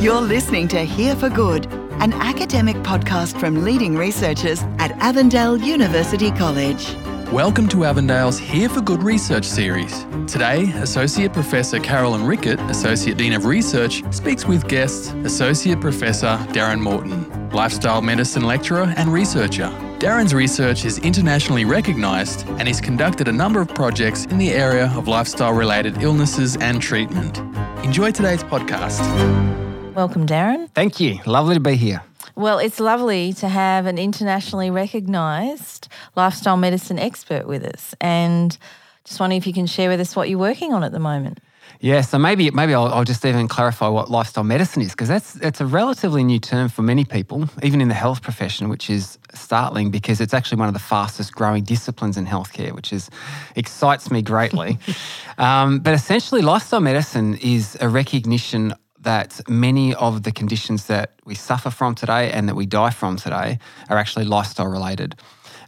You're listening to Here for Good, an academic podcast from leading researchers at Avondale University College. Welcome to Avondale's Here for Good research series. Today, Associate Professor Carolyn Rickett, Associate Dean of Research, speaks with guest Associate Professor Darren Morton, lifestyle medicine lecturer and researcher. Darren's research is internationally recognised and he's conducted a number of projects in the area of lifestyle related illnesses and treatment. Enjoy today's podcast. Welcome, Darren. Thank you. Lovely to be here. Well, it's lovely to have an internationally recognised lifestyle medicine expert with us. And just wondering if you can share with us what you're working on at the moment. Yeah, so maybe maybe I'll, I'll just even clarify what lifestyle medicine is because that's it's a relatively new term for many people, even in the health profession, which is startling because it's actually one of the fastest growing disciplines in healthcare, which is excites me greatly. um, but essentially, lifestyle medicine is a recognition that many of the conditions that we suffer from today and that we die from today are actually lifestyle related.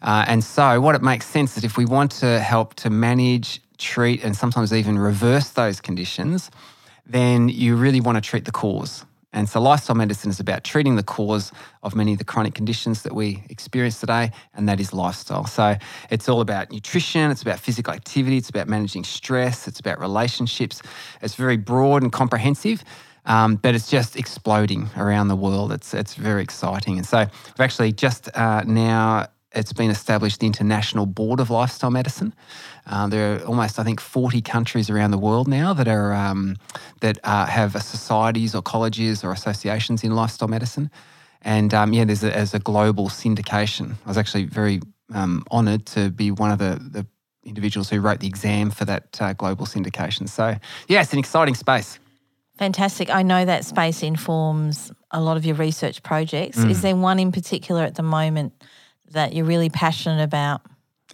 Uh, and so, what it makes sense is if we want to help to manage, treat, and sometimes even reverse those conditions, then you really want to treat the cause. And so, lifestyle medicine is about treating the cause of many of the chronic conditions that we experience today, and that is lifestyle. So, it's all about nutrition, it's about physical activity, it's about managing stress, it's about relationships. It's very broad and comprehensive. Um, but it's just exploding around the world. It's it's very exciting, and so we've actually just uh, now it's been established the International Board of Lifestyle Medicine. Uh, there are almost, I think, 40 countries around the world now that are um, that uh, have societies or colleges or associations in lifestyle medicine. And um, yeah, there's a, there's a global syndication. I was actually very um, honoured to be one of the, the individuals who wrote the exam for that uh, global syndication. So yeah, it's an exciting space. Fantastic. I know that space informs a lot of your research projects. Mm. Is there one in particular at the moment that you're really passionate about?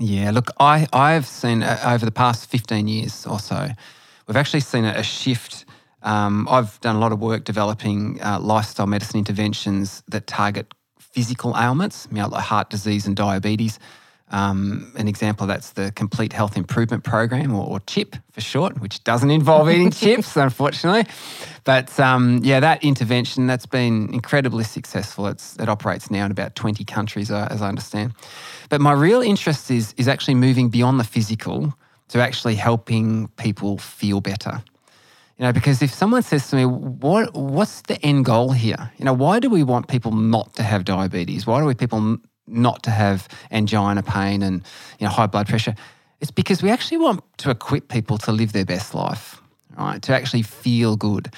Yeah, look, I, I've seen uh, over the past 15 years or so, we've actually seen a, a shift. Um, I've done a lot of work developing uh, lifestyle medicine interventions that target physical ailments, you know, like heart disease and diabetes. Um, an example of that's the Complete Health Improvement Program, or, or CHIP for short, which doesn't involve eating chips, unfortunately. But um, yeah, that intervention that's been incredibly successful. It's, it operates now in about 20 countries, uh, as I understand. But my real interest is is actually moving beyond the physical to actually helping people feel better. You know, because if someone says to me, "What what's the end goal here?" You know, why do we want people not to have diabetes? Why do we people not to have angina pain and you know high blood pressure. It's because we actually want to equip people to live their best life, right? To actually feel good.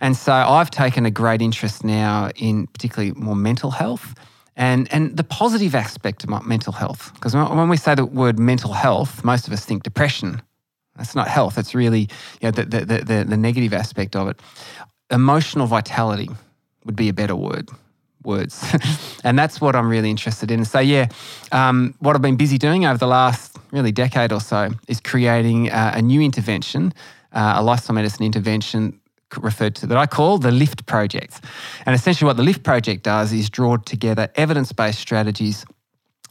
And so I've taken a great interest now in particularly more mental health and, and the positive aspect of mental health. Because when we say the word mental health, most of us think depression. That's not health. It's really you know, the, the, the, the negative aspect of it. Emotional vitality would be a better word words. and that's what I'm really interested in. So, yeah, um, what I've been busy doing over the last really decade or so is creating uh, a new intervention, uh, a lifestyle medicine intervention referred to that I call the LIFT project. And essentially, what the LIFT project does is draw together evidence based strategies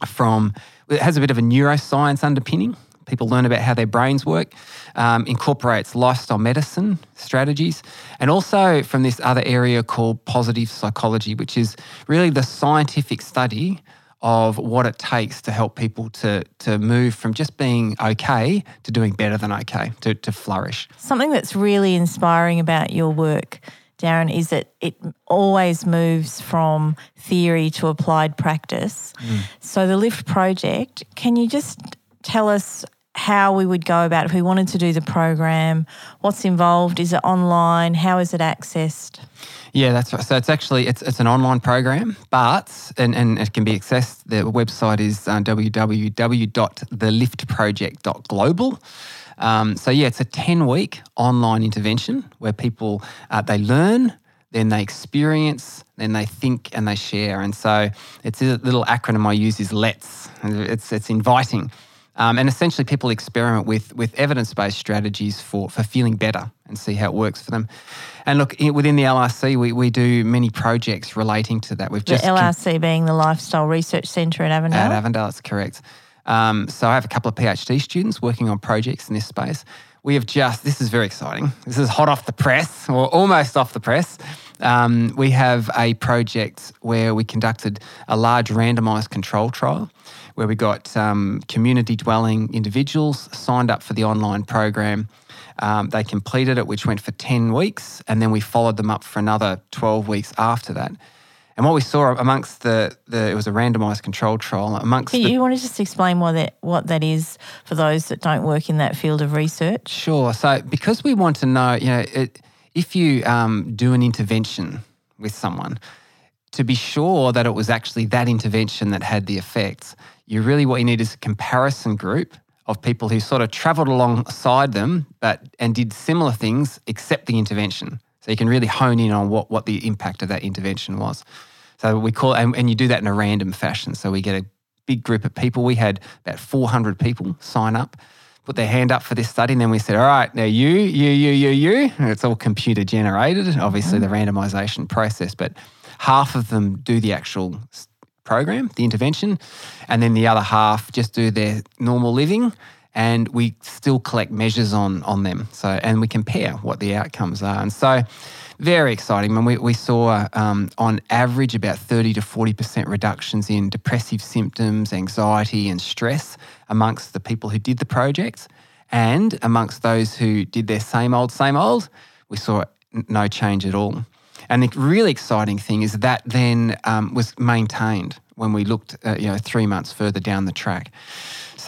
from, it has a bit of a neuroscience underpinning people learn about how their brains work, um, incorporates lifestyle medicine strategies, and also from this other area called positive psychology, which is really the scientific study of what it takes to help people to to move from just being okay to doing better than okay, to, to flourish. Something that's really inspiring about your work, Darren, is that it always moves from theory to applied practice. Mm. So the Lift project, can you just tell us how we would go about if we wanted to do the program, what's involved, is it online, how is it accessed? Yeah, that's right. So it's actually it's, it's an online program, but and, and it can be accessed. The website is uh, www.theliftproject.global. Um, so yeah, it's a ten week online intervention where people uh, they learn, then they experience, then they think and they share. And so it's a little acronym I use is LETS. It's it's inviting. Um, and essentially, people experiment with, with evidence based strategies for, for feeling better and see how it works for them. And look, within the LRC, we, we do many projects relating to that. We've the just LRC con- being the Lifestyle Research Centre at Avondale. At Avondale, that's correct. Um, so I have a couple of PhD students working on projects in this space. We have just, this is very exciting. This is hot off the press, or almost off the press. Um, we have a project where we conducted a large randomised control trial where we got um, community dwelling individuals signed up for the online program. Um, they completed it, which went for 10 weeks, and then we followed them up for another 12 weeks after that. And what we saw amongst the, the it was a randomised control trial amongst Can the, you want to just explain what that what that is for those that don't work in that field of research? Sure. So because we want to know, you know, it, if you um, do an intervention with someone, to be sure that it was actually that intervention that had the effects, you really what you need is a comparison group of people who sort of travelled alongside them, but and did similar things except the intervention. So you can really hone in on what what the impact of that intervention was. So we call and, and you do that in a random fashion. So we get a big group of people. We had about 400 people sign up, put their hand up for this study, and then we said, "All right, now you, you, you, you, you." And it's all computer generated, obviously the randomization process, but half of them do the actual program, the intervention, and then the other half just do their normal living. And we still collect measures on on them. So and we compare what the outcomes are. And so very exciting. I mean, we, we saw um, on average about 30 to 40% reductions in depressive symptoms, anxiety, and stress amongst the people who did the project. And amongst those who did their same old, same old, we saw no change at all. And the really exciting thing is that then um, was maintained when we looked, uh, you know, three months further down the track.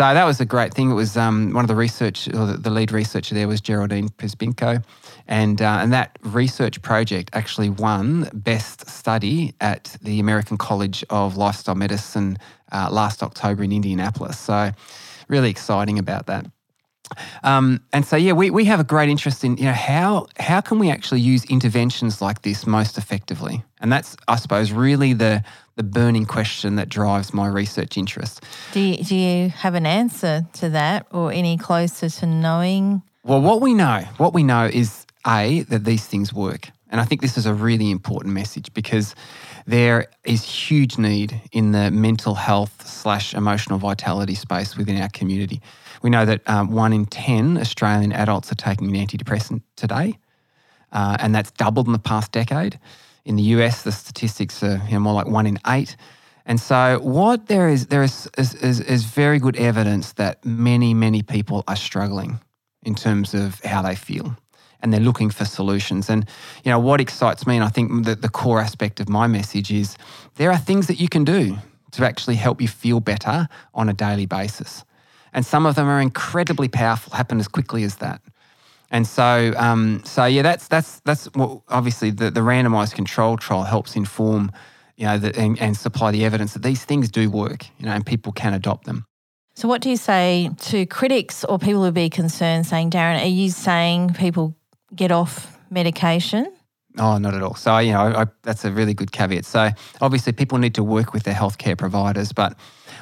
So that was a great thing. It was um, one of the research, or the, the lead researcher there was Geraldine Przybylko, and uh, and that research project actually won best study at the American College of Lifestyle Medicine uh, last October in Indianapolis. So really exciting about that. Um, and so, yeah, we, we have a great interest in, you know, how, how can we actually use interventions like this most effectively? And that's, I suppose, really the, the burning question that drives my research interest. Do you, do you have an answer to that or any closer to knowing? Well, what we know, what we know is A, that these things work. And I think this is a really important message because there is huge need in the mental health slash emotional vitality space within our community. We know that um, one in 10 Australian adults are taking an antidepressant today, uh, and that's doubled in the past decade. In the US, the statistics are you know, more like one in eight. And so, what there is, there is, is, is, is very good evidence that many, many people are struggling in terms of how they feel and they're looking for solutions. And, you know, what excites me, and I think that the core aspect of my message is there are things that you can do to actually help you feel better on a daily basis. And some of them are incredibly powerful, happen as quickly as that. And so, um, so yeah, that's that's that's what obviously the, the randomized control trial helps inform, you know, the, and, and supply the evidence that these things do work, you know, and people can adopt them. So, what do you say to critics or people who would be concerned, saying, Darren, are you saying people get off medication? Oh, not at all. So, you know, I, that's a really good caveat. So, obviously, people need to work with their healthcare providers. But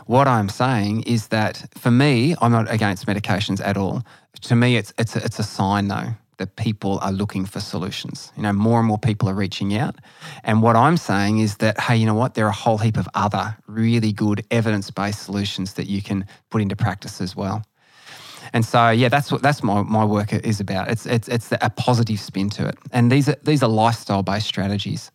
what I'm saying is that for me, I'm not against medications at all. To me, it's it's a, it's a sign though that people are looking for solutions. You know, more and more people are reaching out. And what I'm saying is that, hey, you know what? There are a whole heap of other really good evidence-based solutions that you can put into practice as well. And so, yeah, that's what that's my, my work is about. It's it's it's a positive spin to it, and these are these are lifestyle based strategies.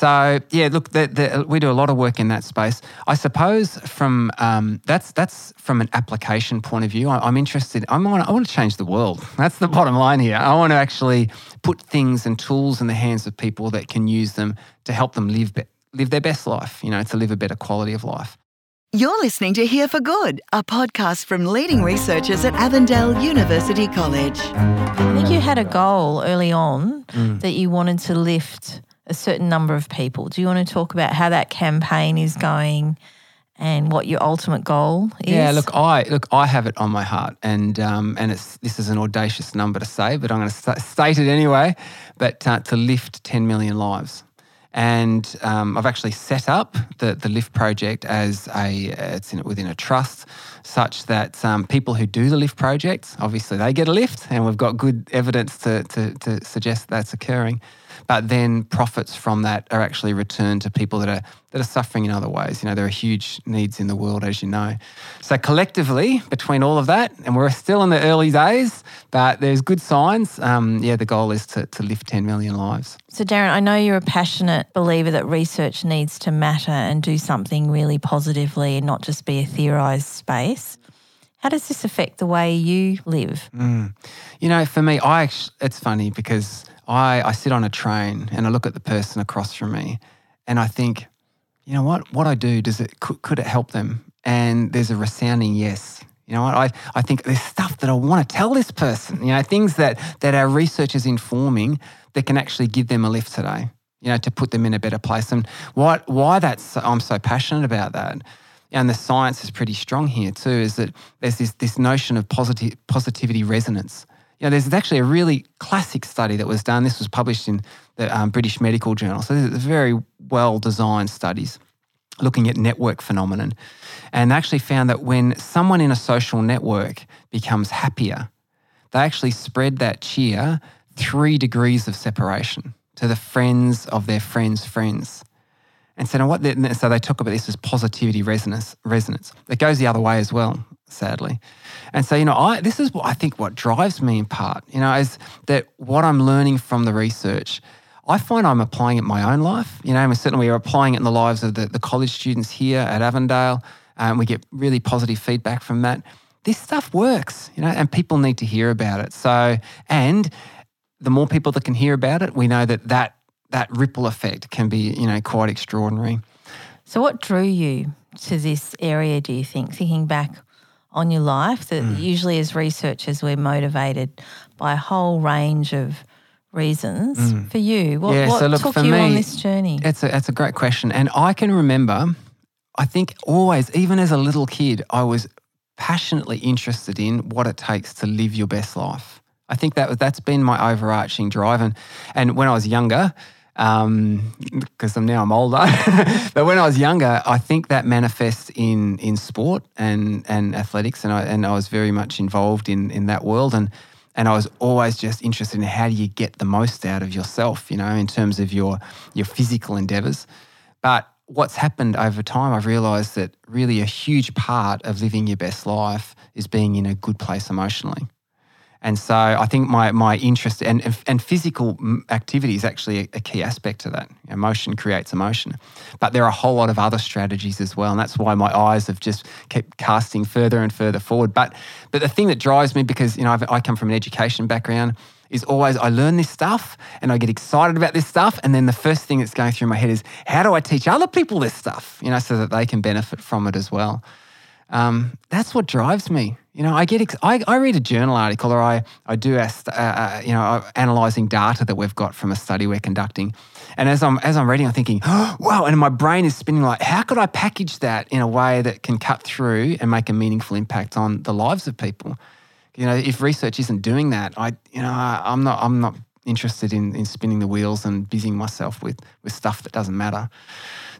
So yeah, look, the, the, we do a lot of work in that space. I suppose from um, that's that's from an application point of view. I, am interested. I'm I want to change the world. That's the bottom line here. I want to actually put things and tools in the hands of people that can use them to help them live be, live their best life. You know, to live a better quality of life. You're listening to Here for Good, a podcast from leading researchers at Avondale University College. I think you had a goal early on that you wanted to lift a certain number of people. Do you want to talk about how that campaign is going and what your ultimate goal is? Yeah, look, I look, I have it on my heart, and um, and it's this is an audacious number to say, but I'm going to state it anyway. But uh, to lift 10 million lives, and um, I've actually set up the the Lift project as a it's in, within a trust, such that um, people who do the Lift project, obviously they get a lift, and we've got good evidence to to, to suggest that's occurring. But then profits from that are actually returned to people that are that are suffering in other ways. You know, there are huge needs in the world, as you know. So collectively, between all of that, and we're still in the early days, but there's good signs. Um, yeah, the goal is to, to lift 10 million lives. So, Darren, I know you're a passionate believer that research needs to matter and do something really positively and not just be a theorised space. How does this affect the way you live? Mm. You know, for me, I actually, it's funny because I, I sit on a train and I look at the person across from me and I think, you know what? What I do, does it could, could it help them? And there's a resounding yes. You know what? I, I think there's stuff that I want to tell this person, you know, things that, that our research is informing that can actually give them a lift today, you know, to put them in a better place. And why, why that's, I'm so passionate about that, and the science is pretty strong here too, is that there's this, this notion of positive, positivity resonance. You know, there's actually a really classic study that was done. This was published in the um, British Medical Journal. So these are very well designed studies looking at network phenomenon. And they actually found that when someone in a social network becomes happier, they actually spread that cheer three degrees of separation to the friends of their friends' friends. And so, what so they talk about this as positivity resonance. Resonance. It goes the other way as well, sadly. And so, you know, I this is what I think what drives me in part, you know, is that what I'm learning from the research, I find I'm applying it in my own life. You know, and certainly we're applying it in the lives of the, the college students here at Avondale. And we get really positive feedback from that. This stuff works, you know, and people need to hear about it. So, and the more people that can hear about it, we know that that, that ripple effect can be, you know, quite extraordinary. So, what drew you to this area, do you think, thinking back on your life that mm. usually as researchers we're motivated by a whole range of reasons mm. for you. What, yeah, what so look, took for you me, on this journey? it's a, it's a great question. And i can remember i think always even as a little kid i was passionately interested in what it takes to live your best life. I think that that's been my overarching drive. And and when i was younger because um, now I'm older. but when I was younger, I think that manifests in in sport and and athletics, and I and I was very much involved in in that world, and and I was always just interested in how do you get the most out of yourself, you know, in terms of your your physical endeavors. But what's happened over time, I've realized that really a huge part of living your best life is being in a good place emotionally. And so I think my my interest and and physical activity is actually a, key aspect to that. Emotion creates emotion, but there are a whole lot of other strategies as well, and that's why my eyes have just kept casting further and further forward. But but the thing that drives me, because you know I've, I come from an education background, is always I learn this stuff and I get excited about this stuff, and then the first thing that's going through my head is how do I teach other people this stuff, you know, so that they can benefit from it as well. Um, that's what drives me. You know, I get ex- I, I read a journal article or I I do a uh, uh, you know uh, analyzing data that we've got from a study we're conducting, and as I'm as I'm reading, I'm thinking, oh, wow, and my brain is spinning like, how could I package that in a way that can cut through and make a meaningful impact on the lives of people? You know, if research isn't doing that, I you know I'm not I'm not interested in in spinning the wheels and busying myself with with stuff that doesn't matter.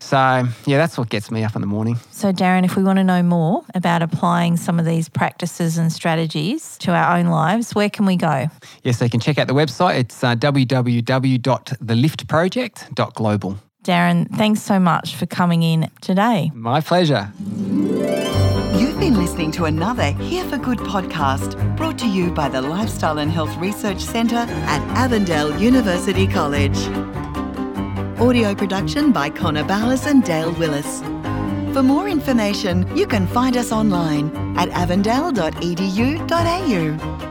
So, yeah, that's what gets me up in the morning. So, Darren, if we want to know more about applying some of these practices and strategies to our own lives, where can we go? Yes, you can check out the website. It's uh, www.theliftproject.global. Darren, thanks so much for coming in today. My pleasure. You've been listening to another Here for Good podcast brought to you by the Lifestyle and Health Research Centre at Avondale University College. Audio production by Connor Bowers and Dale Willis. For more information, you can find us online at avondale.edu.au.